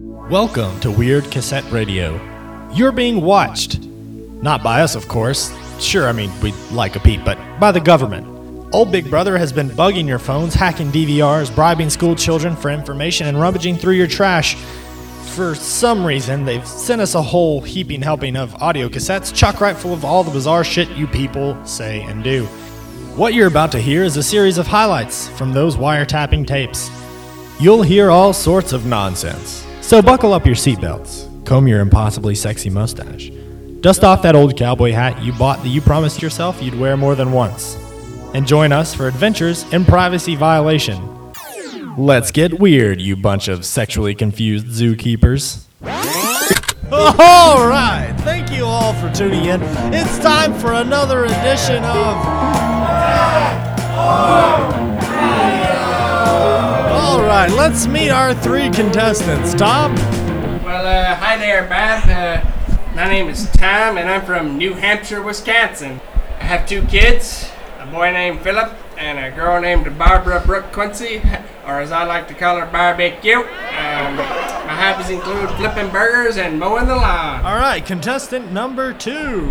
Welcome to Weird Cassette Radio. You're being watched. Not by us, of course. Sure, I mean, we'd like a peep, but by the government. Old Big Brother has been bugging your phones, hacking DVRs, bribing school children for information, and rummaging through your trash. For some reason, they've sent us a whole heaping helping of audio cassettes, chock right full of all the bizarre shit you people say and do. What you're about to hear is a series of highlights from those wiretapping tapes. You'll hear all sorts of nonsense. So buckle up your seatbelts, comb your impossibly sexy mustache, dust off that old cowboy hat you bought that you promised yourself you'd wear more than once, and join us for adventures in privacy violation. Let's get weird, you bunch of sexually confused zookeepers. All right, thank you all for tuning in. It's time for another edition of. All right, let's meet our three contestants. Tom, Well, uh, hi there, Bob. Uh, my name is Tom, and I'm from New Hampshire, Wisconsin. I have two kids, a boy named Philip and a girl named Barbara Brooke Quincy, or as I like to call her, Barbecue. Um, my hobbies include flipping burgers and mowing the lawn. all right, contestant number two.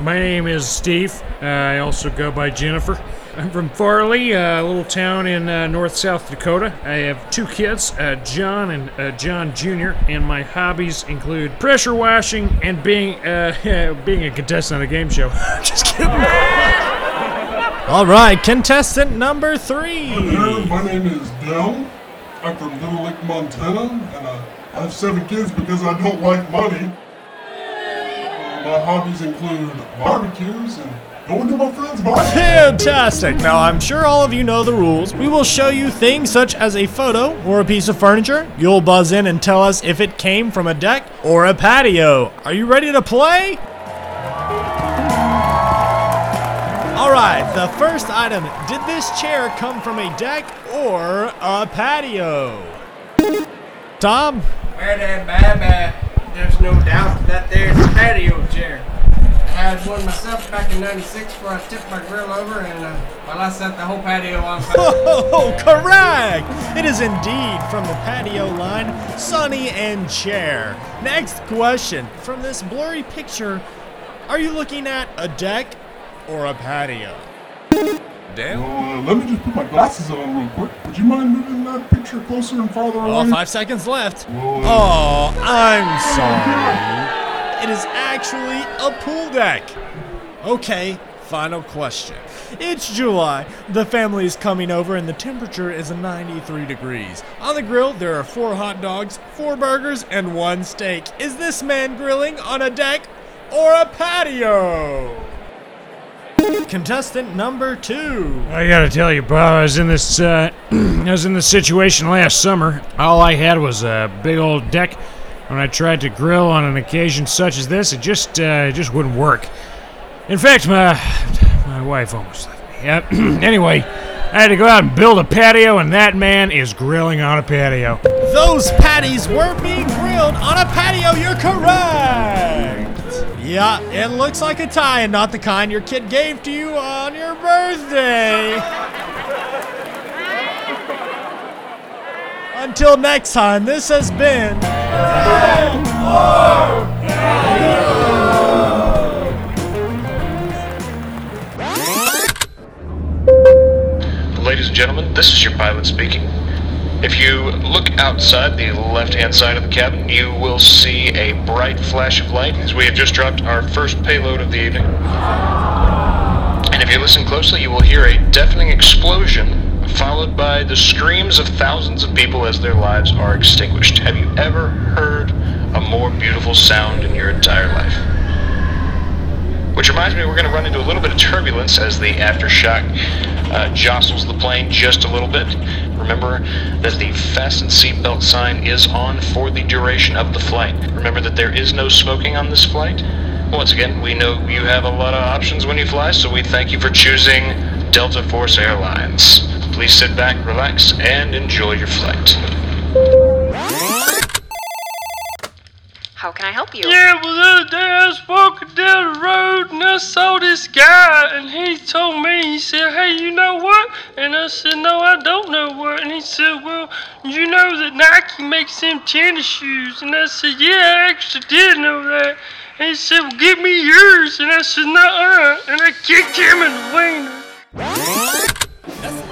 My name is Steve. Uh, I also go by Jennifer. I'm from Farley, a little town in uh, north South Dakota. I have two kids, uh, John and uh, John Jr., and my hobbies include pressure washing and being uh, being a contestant on a game show. Just kidding. All right, contestant number three. Hello, my name is Dell. I'm from Little Lake, Montana, and uh, I have seven kids because I don't like money. Uh, my hobbies include barbecues and going to my friend's bar. Fantastic! Now, I'm sure all of you know the rules. We will show you things such as a photo or a piece of furniture. You'll buzz in and tell us if it came from a deck or a patio. Are you ready to play? All right, the first item did this chair come from a deck or a patio? Tom? Well, there, Bob, there's no doubt that there's a patio chair. I had one myself back in 96 before I tipped my grill over and, uh, well, I set the whole patio on fire. Oh, correct! It is indeed from the patio line, Sunny and Chair. Next question. From this blurry picture, are you looking at a deck or a patio? Uh, let me just put my glasses on real quick. Would you mind moving that picture closer and farther Oh, away? five seconds left. Well, Oh, I'm sorry. It is actually a pool deck. Okay, final question. It's July. The family is coming over and the temperature is 93 degrees. On the grill, there are four hot dogs, four burgers, and one steak. Is this man grilling on a deck or a patio? Contestant number two. I gotta tell you, bro, I was in this uh, I was in this situation last summer. All I had was a big old deck. When I tried to grill on an occasion such as this, it just uh, just wouldn't work. In fact, my my wife almost left me. Yep. anyway, I had to go out and build a patio, and that man is grilling on a patio. Those patties were being grilled on a patio. You're correct. Yeah, it looks like a tie and not the kind your kid gave to you on your birthday. Until next time, this has been. Ladies and gentlemen, this is your pilot speaking. If you look outside the left hand side of the cabin, you will see a bright flash of light as we have just dropped our first payload of the evening. And if you listen closely, you will hear a deafening explosion followed by the screams of thousands of people as their lives are extinguished. Have you ever heard a more beautiful sound in your entire life? Which reminds me, we're going to run into a little bit of turbulence as the aftershock uh, jostles the plane just a little bit. Remember that the fasten seatbelt sign is on for the duration of the flight. Remember that there is no smoking on this flight. Once again, we know you have a lot of options when you fly, so we thank you for choosing Delta Force Airlines. Please sit back, relax, and enjoy your flight. How can I help you? Yeah, well, the other day I was walking down the road and I saw this guy, and he told me, he said, Hey, you know what? And I said, No, I don't know what. And he said, Well, you know that Nike makes them tennis shoes. And I said, Yeah, I actually did know that. And he said, Well, give me yours. And I said, Nuh uh. And I kicked him in the wiener.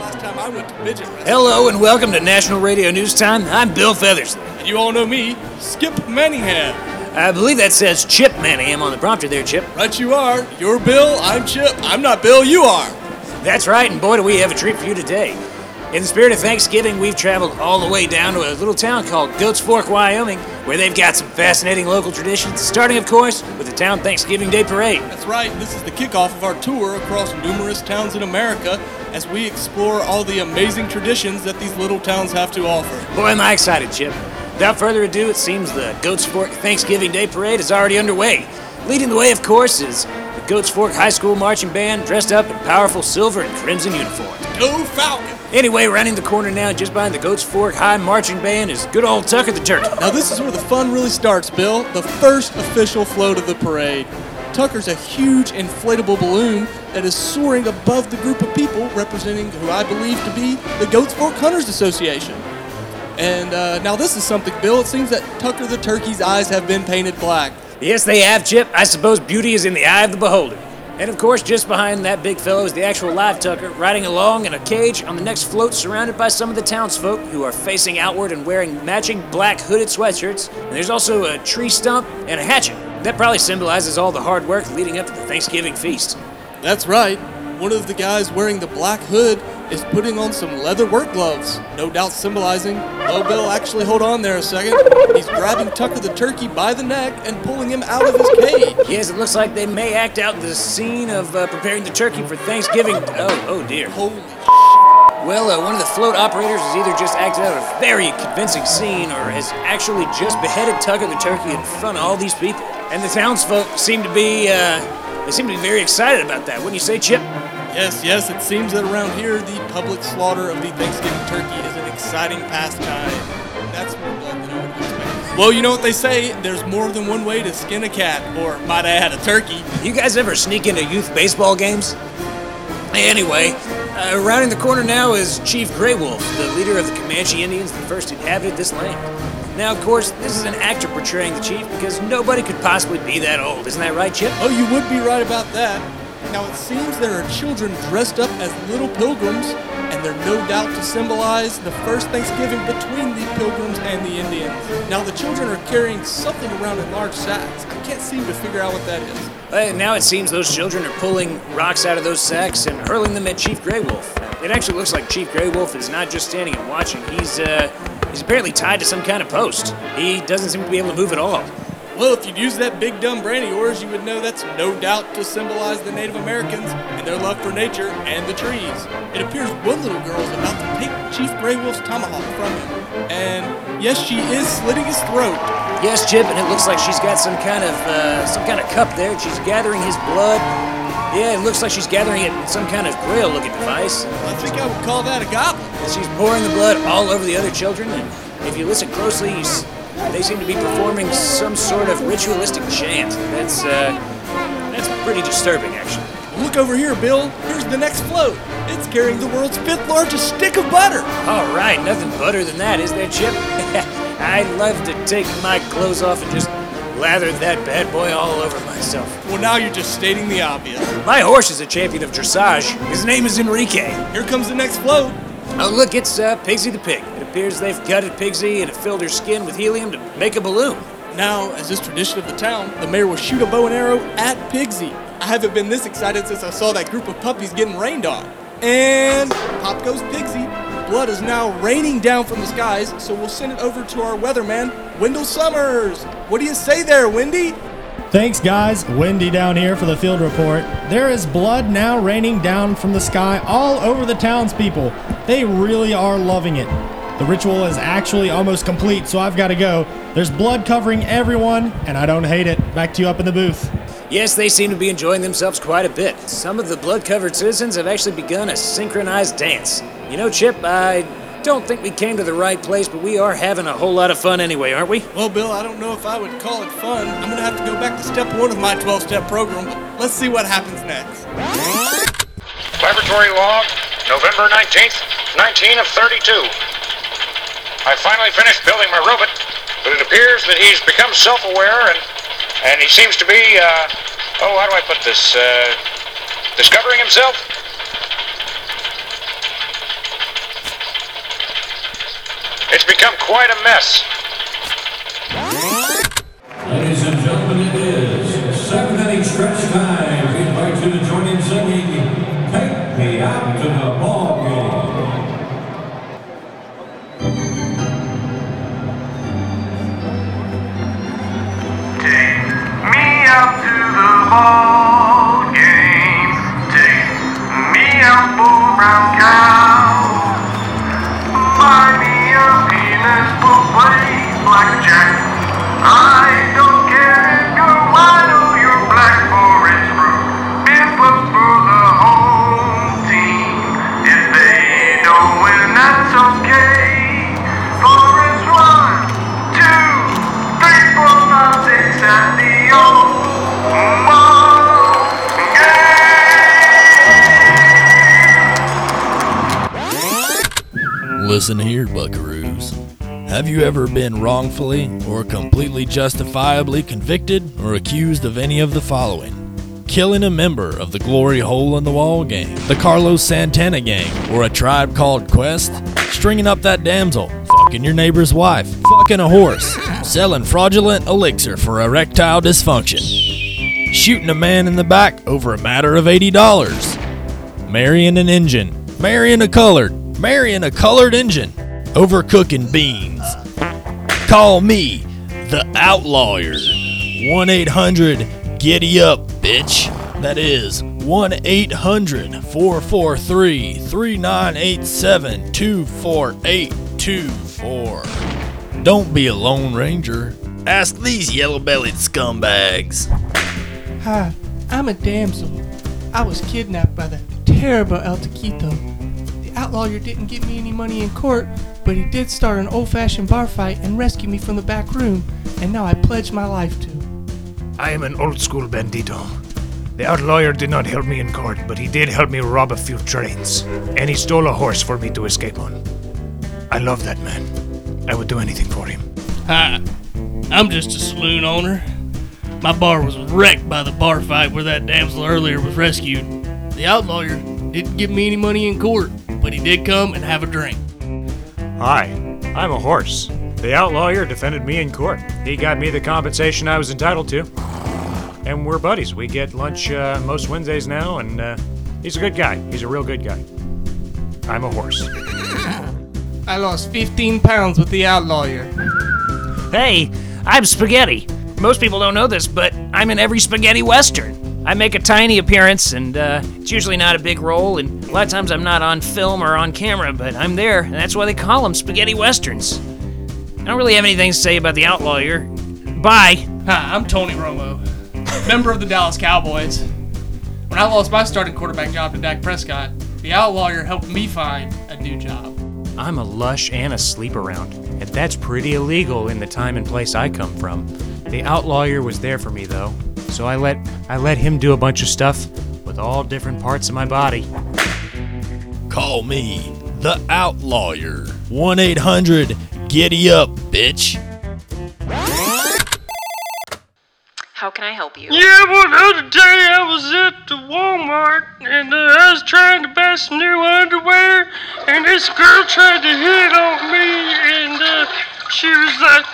Hello and welcome to National Radio News Time. I'm Bill Feathersley. And you all know me, Skip Manningham. I believe that says Chip Manningham on the prompter there, Chip. Right you are. You're Bill, I'm Chip. I'm not Bill, you are. That's right, and boy, do we have a treat for you today. In the spirit of Thanksgiving, we've traveled all the way down to a little town called Goats Fork, Wyoming, where they've got some fascinating local traditions, starting, of course, with the town Thanksgiving Day Parade. That's right. This is the kickoff of our tour across numerous towns in America as we explore all the amazing traditions that these little towns have to offer. Boy, am I excited, Chip. Without further ado, it seems the Goats Fork Thanksgiving Day Parade is already underway. Leading the way, of course, is the Goats Fork High School Marching Band dressed up in powerful silver and crimson uniforms. Go Falcon! Anyway, rounding the corner now, just behind the Goats Fork High Marching Band, is good old Tucker the Turkey. Now, this is where the fun really starts, Bill. The first official float of the parade. Tucker's a huge inflatable balloon that is soaring above the group of people representing who I believe to be the Goats Fork Hunters Association. And uh, now, this is something, Bill. It seems that Tucker the Turkey's eyes have been painted black. Yes, they have, Chip. I suppose beauty is in the eye of the beholder. And of course, just behind that big fellow is the actual live Tucker, riding along in a cage on the next float, surrounded by some of the townsfolk who are facing outward and wearing matching black hooded sweatshirts. And there's also a tree stump and a hatchet. That probably symbolizes all the hard work leading up to the Thanksgiving feast. That's right. One of the guys wearing the black hood is putting on some leather work gloves, no doubt symbolizing. Oh, Bill, actually, hold on there a second. He's grabbing Tucker the turkey by the neck and pulling him out of his cage. Yes, it looks like they may act out the scene of uh, preparing the turkey for Thanksgiving. Oh, oh dear. Holy Well, uh, one of the float operators has either just acted out a very convincing scene or has actually just beheaded Tucker the turkey in front of all these people. And the townsfolk seem to be, uh, they seem to be very excited about that. Wouldn't you say, Chip? Yes, yes, it seems that around here the public slaughter of the Thanksgiving turkey is an exciting pastime. That's more blood than I would expect. Well, you know what they say, there's more than one way to skin a cat, or might I add, a turkey. You guys ever sneak into youth baseball games? Anyway, uh, rounding the corner now is Chief Grey Wolf, the leader of the Comanche Indians that first inhabited this land. Now, of course, this is an actor portraying the chief because nobody could possibly be that old. Isn't that right, Chip? Oh, you would be right about that. Now, it seems there are children dressed up as little pilgrims, and they're no doubt to symbolize the first Thanksgiving between the pilgrims and the Indians. Now, the children are carrying something around in large sacks. I can't seem to figure out what that is. Now it seems those children are pulling rocks out of those sacks and hurling them at Chief Grey Wolf. It actually looks like Chief Grey Wolf is not just standing and watching. He's uh, he's apparently tied to some kind of post. He doesn't seem to be able to move at all. Well, if you'd use that big dumb brain of yours, you would know that's no doubt to symbolize the Native Americans and their love for nature and the trees. It appears one little girl is about to take Chief Grey Wolf's tomahawk from him. And yes, she is slitting his throat. Yes, Chip, and it looks like she's got some kind of uh, some kind of cup there. She's gathering his blood. Yeah, it looks like she's gathering it in some kind of grail-looking device. I think I would call that a goblet. She's pouring the blood all over the other children, and if you listen closely, you s- they seem to be performing some sort of ritualistic chant. That's uh, that's pretty disturbing, actually. Look over here, Bill. Here's the next float. It's carrying the world's fifth largest stick of butter. All right, nothing butter than that, is there, Chip? I'd love to take my clothes off and just lather that bad boy all over myself. Well, now you're just stating the obvious. My horse is a champion of dressage. His name is Enrique. Here comes the next float. Oh, look, it's uh, Pigsy the pig. It appears they've gutted Pigsy and filled her skin with helium to make a balloon. Now, as is tradition of the town, the mayor will shoot a bow and arrow at Pigsy. I haven't been this excited since I saw that group of puppies getting rained on. And pop goes Pigsy. Blood is now raining down from the skies, so we'll send it over to our weatherman, Wendell Summers. What do you say there, Wendy? Thanks, guys. Wendy down here for the field report. There is blood now raining down from the sky all over the townspeople. They really are loving it. The ritual is actually almost complete, so I've got to go. There's blood covering everyone, and I don't hate it. Back to you up in the booth. Yes, they seem to be enjoying themselves quite a bit. Some of the blood covered citizens have actually begun a synchronized dance. You know, Chip, I don't think we came to the right place, but we are having a whole lot of fun anyway, aren't we? Well, Bill, I don't know if I would call it fun. I'm gonna have to go back to step one of my 12 step program. but Let's see what happens next. Laboratory log, November 19th, 19 of 32. I finally finished building my robot, but it appears that he's become self-aware and and he seems to be, uh, oh, how do I put this? Uh, discovering himself. It's become quite a mess. Listen here, buckaroos. Have you ever been wrongfully or completely justifiably convicted or accused of any of the following? Killing a member of the Glory Hole in the Wall gang, the Carlos Santana gang, or a tribe called Quest? Stringing up that damsel, fucking your neighbor's wife, fucking a horse, selling fraudulent elixir for erectile dysfunction, shooting a man in the back over a matter of $80, marrying an engine, marrying a colored, marrying a colored engine, overcooking beans. Call me the Outlawyer. 1 800 Giddy Up, bitch. That is 1 800 443 3987 24824. Don't be a Lone Ranger. Ask these yellow bellied scumbags. Hi, I'm a damsel. I was kidnapped by the terrible El Taquito. The outlawyer didn't give me any money in court, but he did start an old fashioned bar fight and rescue me from the back room, and now I pledge my life to. I am an old school bandito. The outlawyer did not help me in court, but he did help me rob a few trains. And he stole a horse for me to escape on. I love that man. I would do anything for him. Hi, I'm just a saloon owner. My bar was wrecked by the bar fight where that damsel earlier was rescued. The outlawyer didn't give me any money in court, but he did come and have a drink. Hi, I'm a horse. The outlawyer defended me in court. He got me the compensation I was entitled to. And we're buddies. We get lunch uh, most Wednesdays now, and uh, he's a good guy. He's a real good guy. I'm a horse. I lost 15 pounds with the outlawyer. Hey, I'm Spaghetti. Most people don't know this, but I'm in every spaghetti western. I make a tiny appearance, and uh, it's usually not a big role, and a lot of times I'm not on film or on camera, but I'm there, and that's why they call them spaghetti westerns. I don't really have anything to say about the outlawyer. Bye. Hi, I'm Tony Romo, member of the Dallas Cowboys. When I lost my starting quarterback job to Dak Prescott, the outlawyer helped me find a new job. I'm a lush and a sleep around, and that's pretty illegal in the time and place I come from. The outlawyer was there for me though, so I let I let him do a bunch of stuff with all different parts of my body. Call me the Outlawyer. 1 800 Giddy Up, bitch. How can I help you? Yeah, well, the other day I was at the Walmart and uh, I was trying to buy some new underwear, and this girl tried to hit on me, and uh, she was like,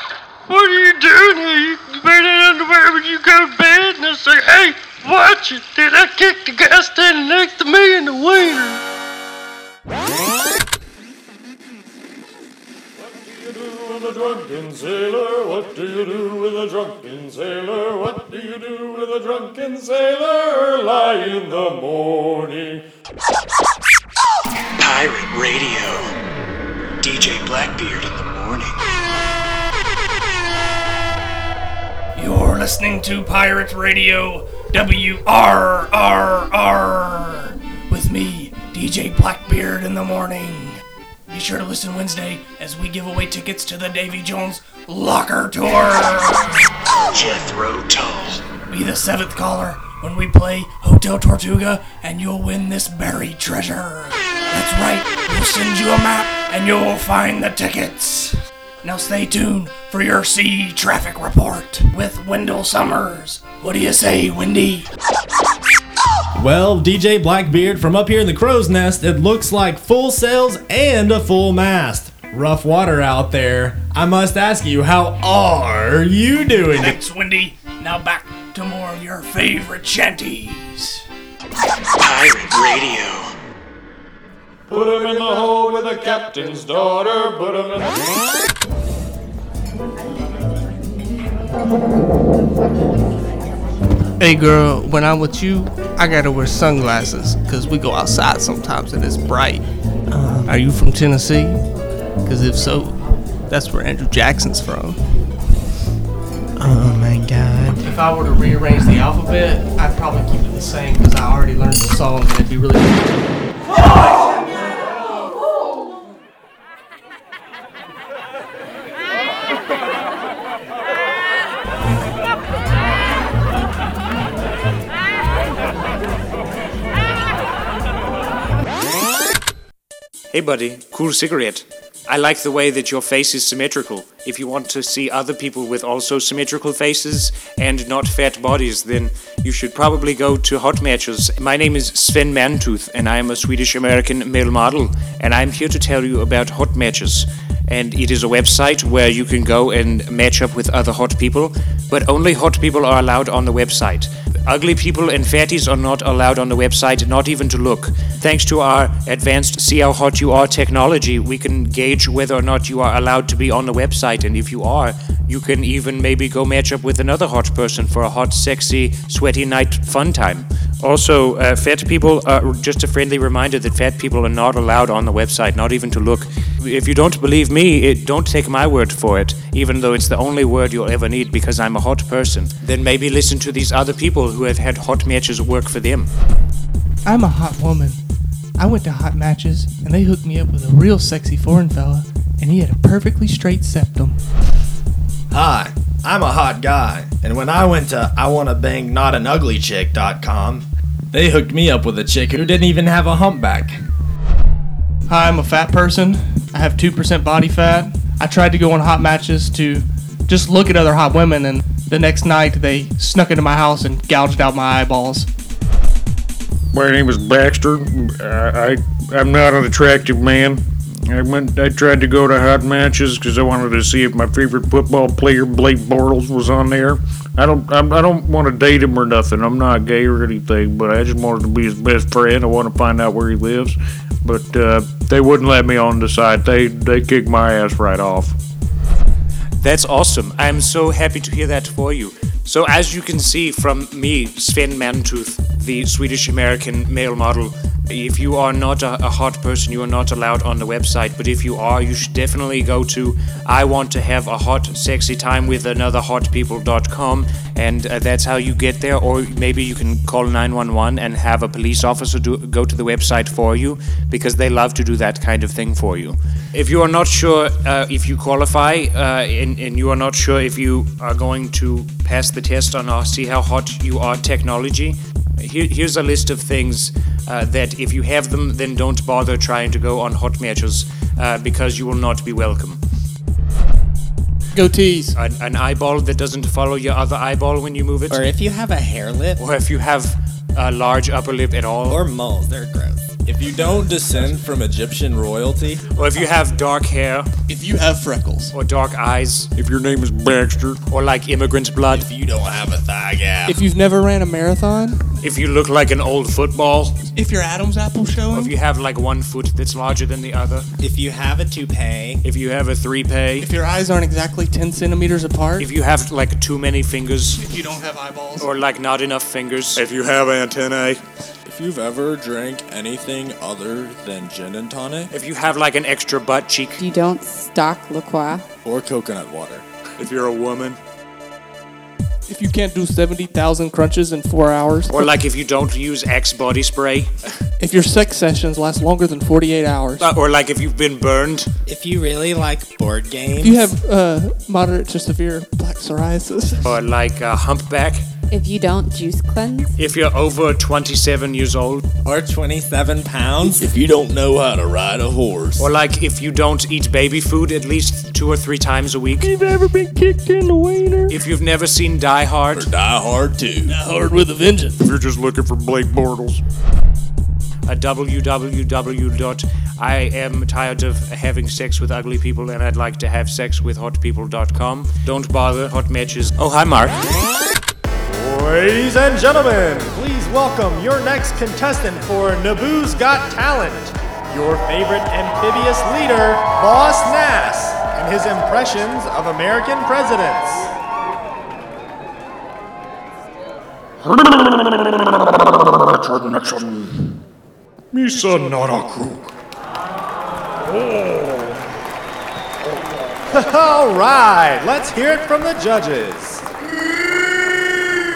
"What are you doing here? You wear that underwear when you go to bed?" And I said, "Hey, watch it!" Did I kick the guy standing next to me in the wiener. With a drunken sailor? What do you do with a drunken sailor? What do you do with a drunken sailor? Lie in the morning. Pirate Radio. DJ Blackbeard in the morning. You're listening to Pirate Radio WRRR with me, DJ Blackbeard in the morning. Be sure to listen Wednesday as we give away tickets to the Davy Jones Locker Tour. Jethro Tull. Be the seventh caller when we play Hotel Tortuga, and you'll win this buried treasure. That's right, we'll send you a map, and you'll find the tickets. Now stay tuned for your sea traffic report with Wendell Summers. What do you say, Wendy? Well, DJ Blackbeard, from up here in the crow's nest, it looks like full sails and a full mast. Rough water out there. I must ask you, how are you doing? Thanks, Wendy. Now back to more of your favorite shanties. Pirate Radio. Put him in the hole with the captain's daughter. Put him in. Hey girl, when I'm with you, I gotta wear sunglasses because we go outside sometimes and it's bright. Are you from Tennessee? Because if so, that's where Andrew Jackson's from. Oh my god. If I were to rearrange the alphabet, I'd probably keep it the same because I already learned the song and it'd be really. Hey, buddy, cool cigarette. I like the way that your face is symmetrical. If you want to see other people with also symmetrical faces and not fat bodies, then you should probably go to Hot Matches. My name is Sven Mantooth, and I am a Swedish American male model, and I'm here to tell you about Hot Matches. And it is a website where you can go and match up with other hot people, but only hot people are allowed on the website. Ugly people and fatties are not allowed on the website, not even to look. Thanks to our advanced See How Hot You Are technology, we can gauge whether or not you are allowed to be on the website, and if you are, you can even maybe go match up with another hot person for a hot, sexy, sweaty night fun time. Also, uh, fat people are just a friendly reminder that fat people are not allowed on the website, not even to look. If you don't believe me, it, don't take my word for it, even though it's the only word you'll ever need because I'm a hot person. Then maybe listen to these other people who have had hot matches work for them. I'm a hot woman. I went to hot matches and they hooked me up with a real sexy foreign fella, and he had a perfectly straight septum. Hi, I'm a hot guy, and when I went to I they hooked me up with a chick who didn't even have a humpback. Hi, I'm a fat person. I have 2% body fat. I tried to go on hot matches to just look at other hot women, and the next night they snuck into my house and gouged out my eyeballs. My name is Baxter. I, I I'm not an attractive man. I went. I tried to go to hot matches because I wanted to see if my favorite football player Blake Bortles was on there. I don't. I'm, I don't want to date him or nothing. I'm not gay or anything, but I just wanted to be his best friend. I want to find out where he lives, but uh, they wouldn't let me on the site. They they kicked my ass right off. That's awesome. I'm so happy to hear that for you. So, as you can see from me, Sven Mantooth, the Swedish American male model, if you are not a, a hot person, you are not allowed on the website. But if you are, you should definitely go to I want to have a hot, sexy time with another hot hotpeople.com, and uh, that's how you get there. Or maybe you can call 911 and have a police officer do, go to the website for you because they love to do that kind of thing for you. If you are not sure uh, if you qualify uh, and, and you are not sure if you are going to pass the test on See How Hot You Are technology, here, here's a list of things uh, that if you have them, then don't bother trying to go on hot matches uh, because you will not be welcome. Goatees. An, an eyeball that doesn't follow your other eyeball when you move it. Or if you have a hair lip. Or if you have a large upper lip at all. Or moles, they're gross. If you don't descend from Egyptian royalty, Or if you have dark hair. If you have freckles. Or dark eyes. If your name is Baxter. Or like immigrant blood. if you don't have a thigh gap, If you've never ran a marathon, If you look like an old football. if your Adam's apple Or if you have like one foot that's larger than the other. If you have a toupee. If you have a three pay. if your eyes aren't exactly 10 centimeters apart, If you have like too many fingers. if you don't have eyeballs, Or like not enough fingers. If you have antennae. If you've ever drank anything other than gin and tonic If you have like an extra butt cheek. You don't stock La Croix. or coconut water, If you're a woman. if you can't do 70,000 crunches in four hours, Or like if you don't use Axe body spray. if your sex sessions last longer than 48 hours. Uh, or like if you've been burned. If you really like board games. If you have uh, moderate to severe black psoriasis. Or like a humpback. If you don't juice cleanse. If you're over 27 years old. Or 27 pounds. If you don't know how to ride a horse. Or like if you don't eat baby food at least two or three times a week. You've ever been kicked in the wiener? If you've never seen Die Hard. Or Die Hard 2. Die Hard with a vengeance. If you're just looking for Blake Bortles. A www. I am tired of having sex with ugly people and I'd like to have sex with hotpeople.com. Don't bother, hot matches. Oh, hi, Mark. Ladies and gentlemen, please welcome your next contestant for Naboo's Got Talent, your favorite amphibious leader, Boss Nass, and his impressions of American presidents. Misa not a crook. All right, let's hear it from the judges.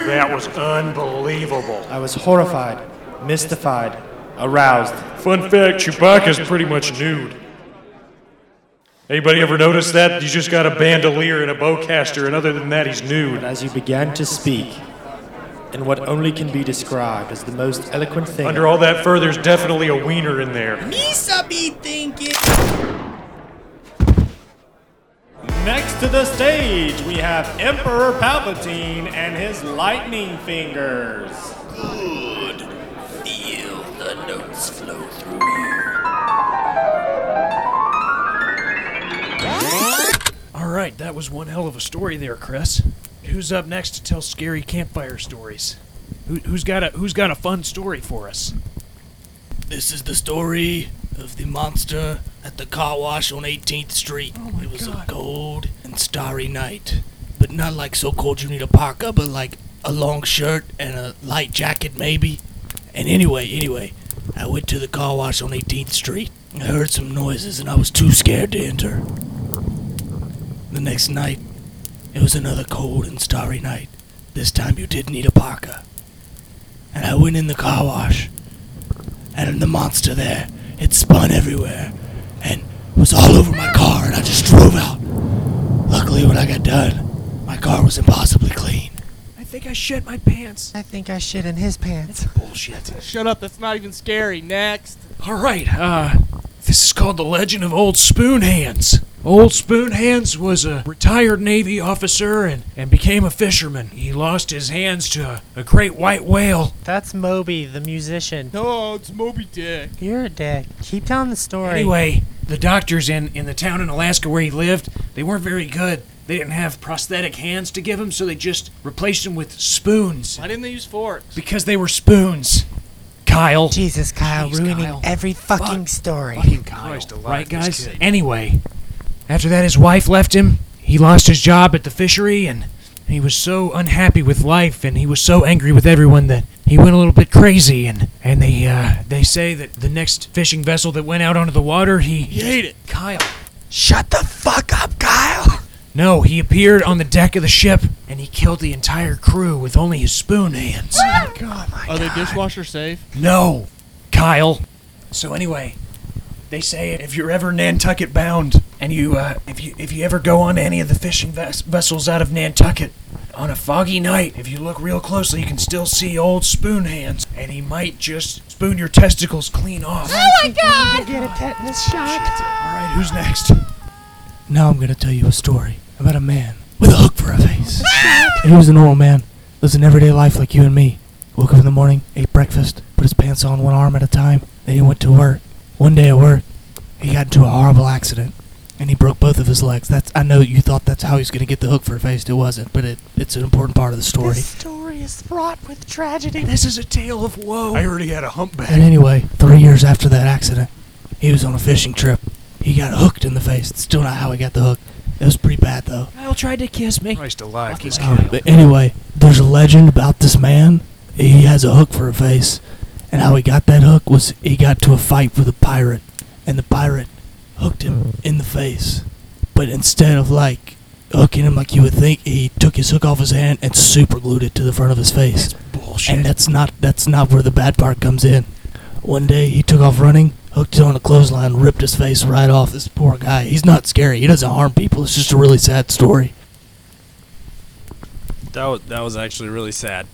That was unbelievable. I was horrified, mystified, aroused. Fun fact Chewbacca's pretty much nude. Anybody ever notice that? He's just got a bandolier and a bowcaster, and other than that, he's nude. As you began to speak, in what only can be described as the most eloquent thing. Under all that fur, there's definitely a wiener in there. Misa be thinking. Next to the stage, we have Emperor Palpatine and his lightning fingers. Good. Feel the notes flow through you. All right, that was one hell of a story there, Chris. Who's up next to tell scary campfire stories? Who, who's got a Who's got a fun story for us? This is the story of the monster at the car wash on 18th Street. Oh was a cold and starry night. But not like so cold you need a parka, but like a long shirt and a light jacket maybe. And anyway, anyway, I went to the car wash on 18th Street. I heard some noises and I was too scared to enter. The next night, it was another cold and starry night. This time you did need a parka. And I went in the car wash. And the monster there, it spun everywhere and was all over my car and I just drove out. Luckily when I got done, my car was impossibly clean. I think I shit my pants. I think I shit in his pants. Bullshit. Shut up, that's not even scary. Next. All right, uh, this is called the Legend of Old Spoon Hands. Old Spoon Hands was a retired Navy officer and, and became a fisherman. He lost his hands to a, a great white whale. That's Moby, the musician. No, it's Moby Dick. You're a dick. Keep telling the story. Anyway, the doctors in, in the town in Alaska where he lived, they weren't very good. They didn't have prosthetic hands to give him, so they just replaced him with spoons. Why didn't they use forks? Because they were spoons. Kyle. Jesus, Kyle, Jeez, ruining Kyle. every fucking Fuck. story. Fucking Christ alive, right, guys? Anyway, after that, his wife left him. He lost his job at the fishery, and he was so unhappy with life, and he was so angry with everyone that he went a little bit crazy. And and they uh, they say that the next fishing vessel that went out onto the water, he You hate it. Kyle. Shut the fuck up, Kyle. No, he appeared on the deck of the ship, and he killed the entire crew with only his spoon hands. Oh my god. Are they dishwasher safe? No, Kyle. So anyway, they say if you're ever Nantucket bound, and you uh, if you if you ever go on any of the fishing ves- vessels out of Nantucket on a foggy night, if you look real closely, you can still see old Spoon Hands, and he might just spoon your testicles clean off. Oh my god. Get a tetanus shot. All right, who's next? Now I'm gonna tell you a story about a man with a hook for a face. he was a normal man, lives an everyday life like you and me. Woke up in the morning, ate breakfast, put his pants on one arm at a time, then he went to work. One day at work, he got into a horrible accident, and he broke both of his legs. That's I know you thought that's how he was gonna get the hook for a face. It wasn't, but it, it's an important part of the story. This story is fraught with tragedy. This is a tale of woe. I already had a humpback. And anyway, three years after that accident, he was on a fishing trip. He got hooked in the face. It's still not how he got the hook. It was pretty bad though. Kyle tried to kiss me. Christ alive, this Um, kid. but anyway, there's a legend about this man. He has a hook for a face, and how he got that hook was he got to a fight with a pirate, and the pirate hooked him in the face. But instead of like hooking him like you would think, he took his hook off his hand and super glued it to the front of his face. Bullshit. And that's not that's not where the bad part comes in. One day he took off running, hooked it on a clothesline, ripped his face right off. This poor guy. He's not scary. He doesn't harm people. It's just a really sad story. That was, that was actually really sad.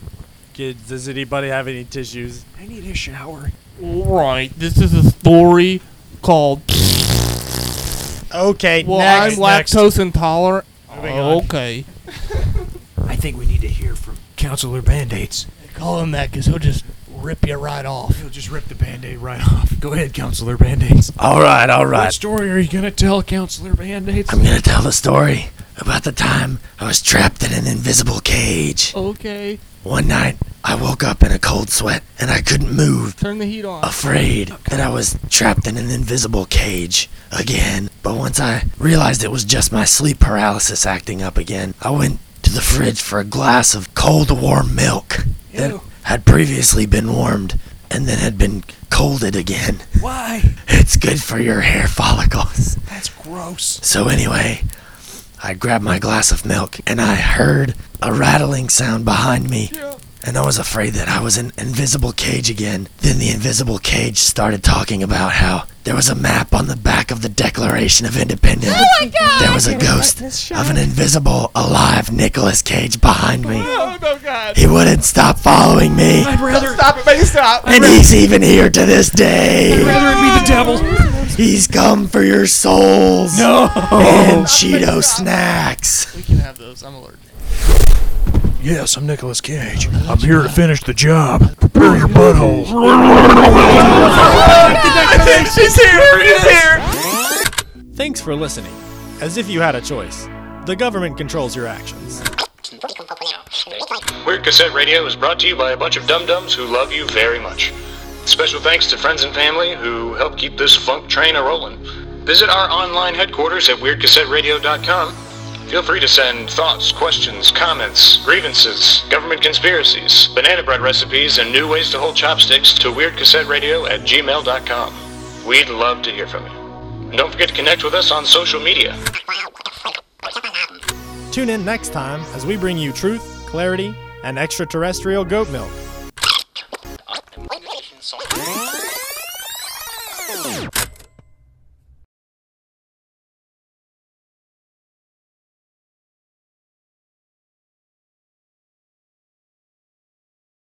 Kids, does anybody have any tissues? I need a shower. Right. This is a story called. Okay, Well, next. I'm lactose intolerant. Moving on. okay. I think we need to hear from Counselor Band-Aids. Call him that because he'll just rip you right off. He'll just rip the Band-Aid right off. Go ahead, Counselor Band-Aids. All right, all What story are you gonna tell, Counselor Band-Aids? I'm gonna tell the story about the time I was trapped in an invisible cage. Okay. One night, I woke up in a cold sweat and I couldn't move, Turn the heat on. afraid that I was trapped in an invisible cage again. But once I realized it was just my sleep paralysis acting up again, I went to the fridge for a glass of cold warm milk that Ew. Had previously been warmed and then had been colded again. Why? It's good for your hair follicles. That's gross. So anyway, I grabbed my glass of milk and I heard a rattling sound behind me. And I was afraid that I was in an invisible cage again. Then the invisible cage started talking about how there was a map on the back of the Declaration of Independence. Oh my God! There was a ghost of an invisible, alive Nicolas Cage behind me. Oh, no, God. He wouldn't stop following me. I'd rather. Stop it, baby, stop. And he's even here to this day. I'd rather it be the devil. He's come for your souls. No. And oh Cheeto snacks. We can have those. I'm allergic. Yes, I'm Nicolas Cage. I'm here to finish the job. Prepare your butthole. She's here. She's here. Thanks for listening. As if you had a choice. The government controls your actions. Weird Cassette Radio is brought to you by a bunch of dum dums who love you very much. Special thanks to friends and family who help keep this funk train a rolling. Visit our online headquarters at weirdcassetteradio.com. Feel free to send thoughts, questions, comments, grievances, government conspiracies, banana bread recipes, and new ways to hold chopsticks to weirdcassetteradio at gmail.com. We'd love to hear from you. And don't forget to connect with us on social media. Tune in next time as we bring you truth, clarity, and extraterrestrial goat milk.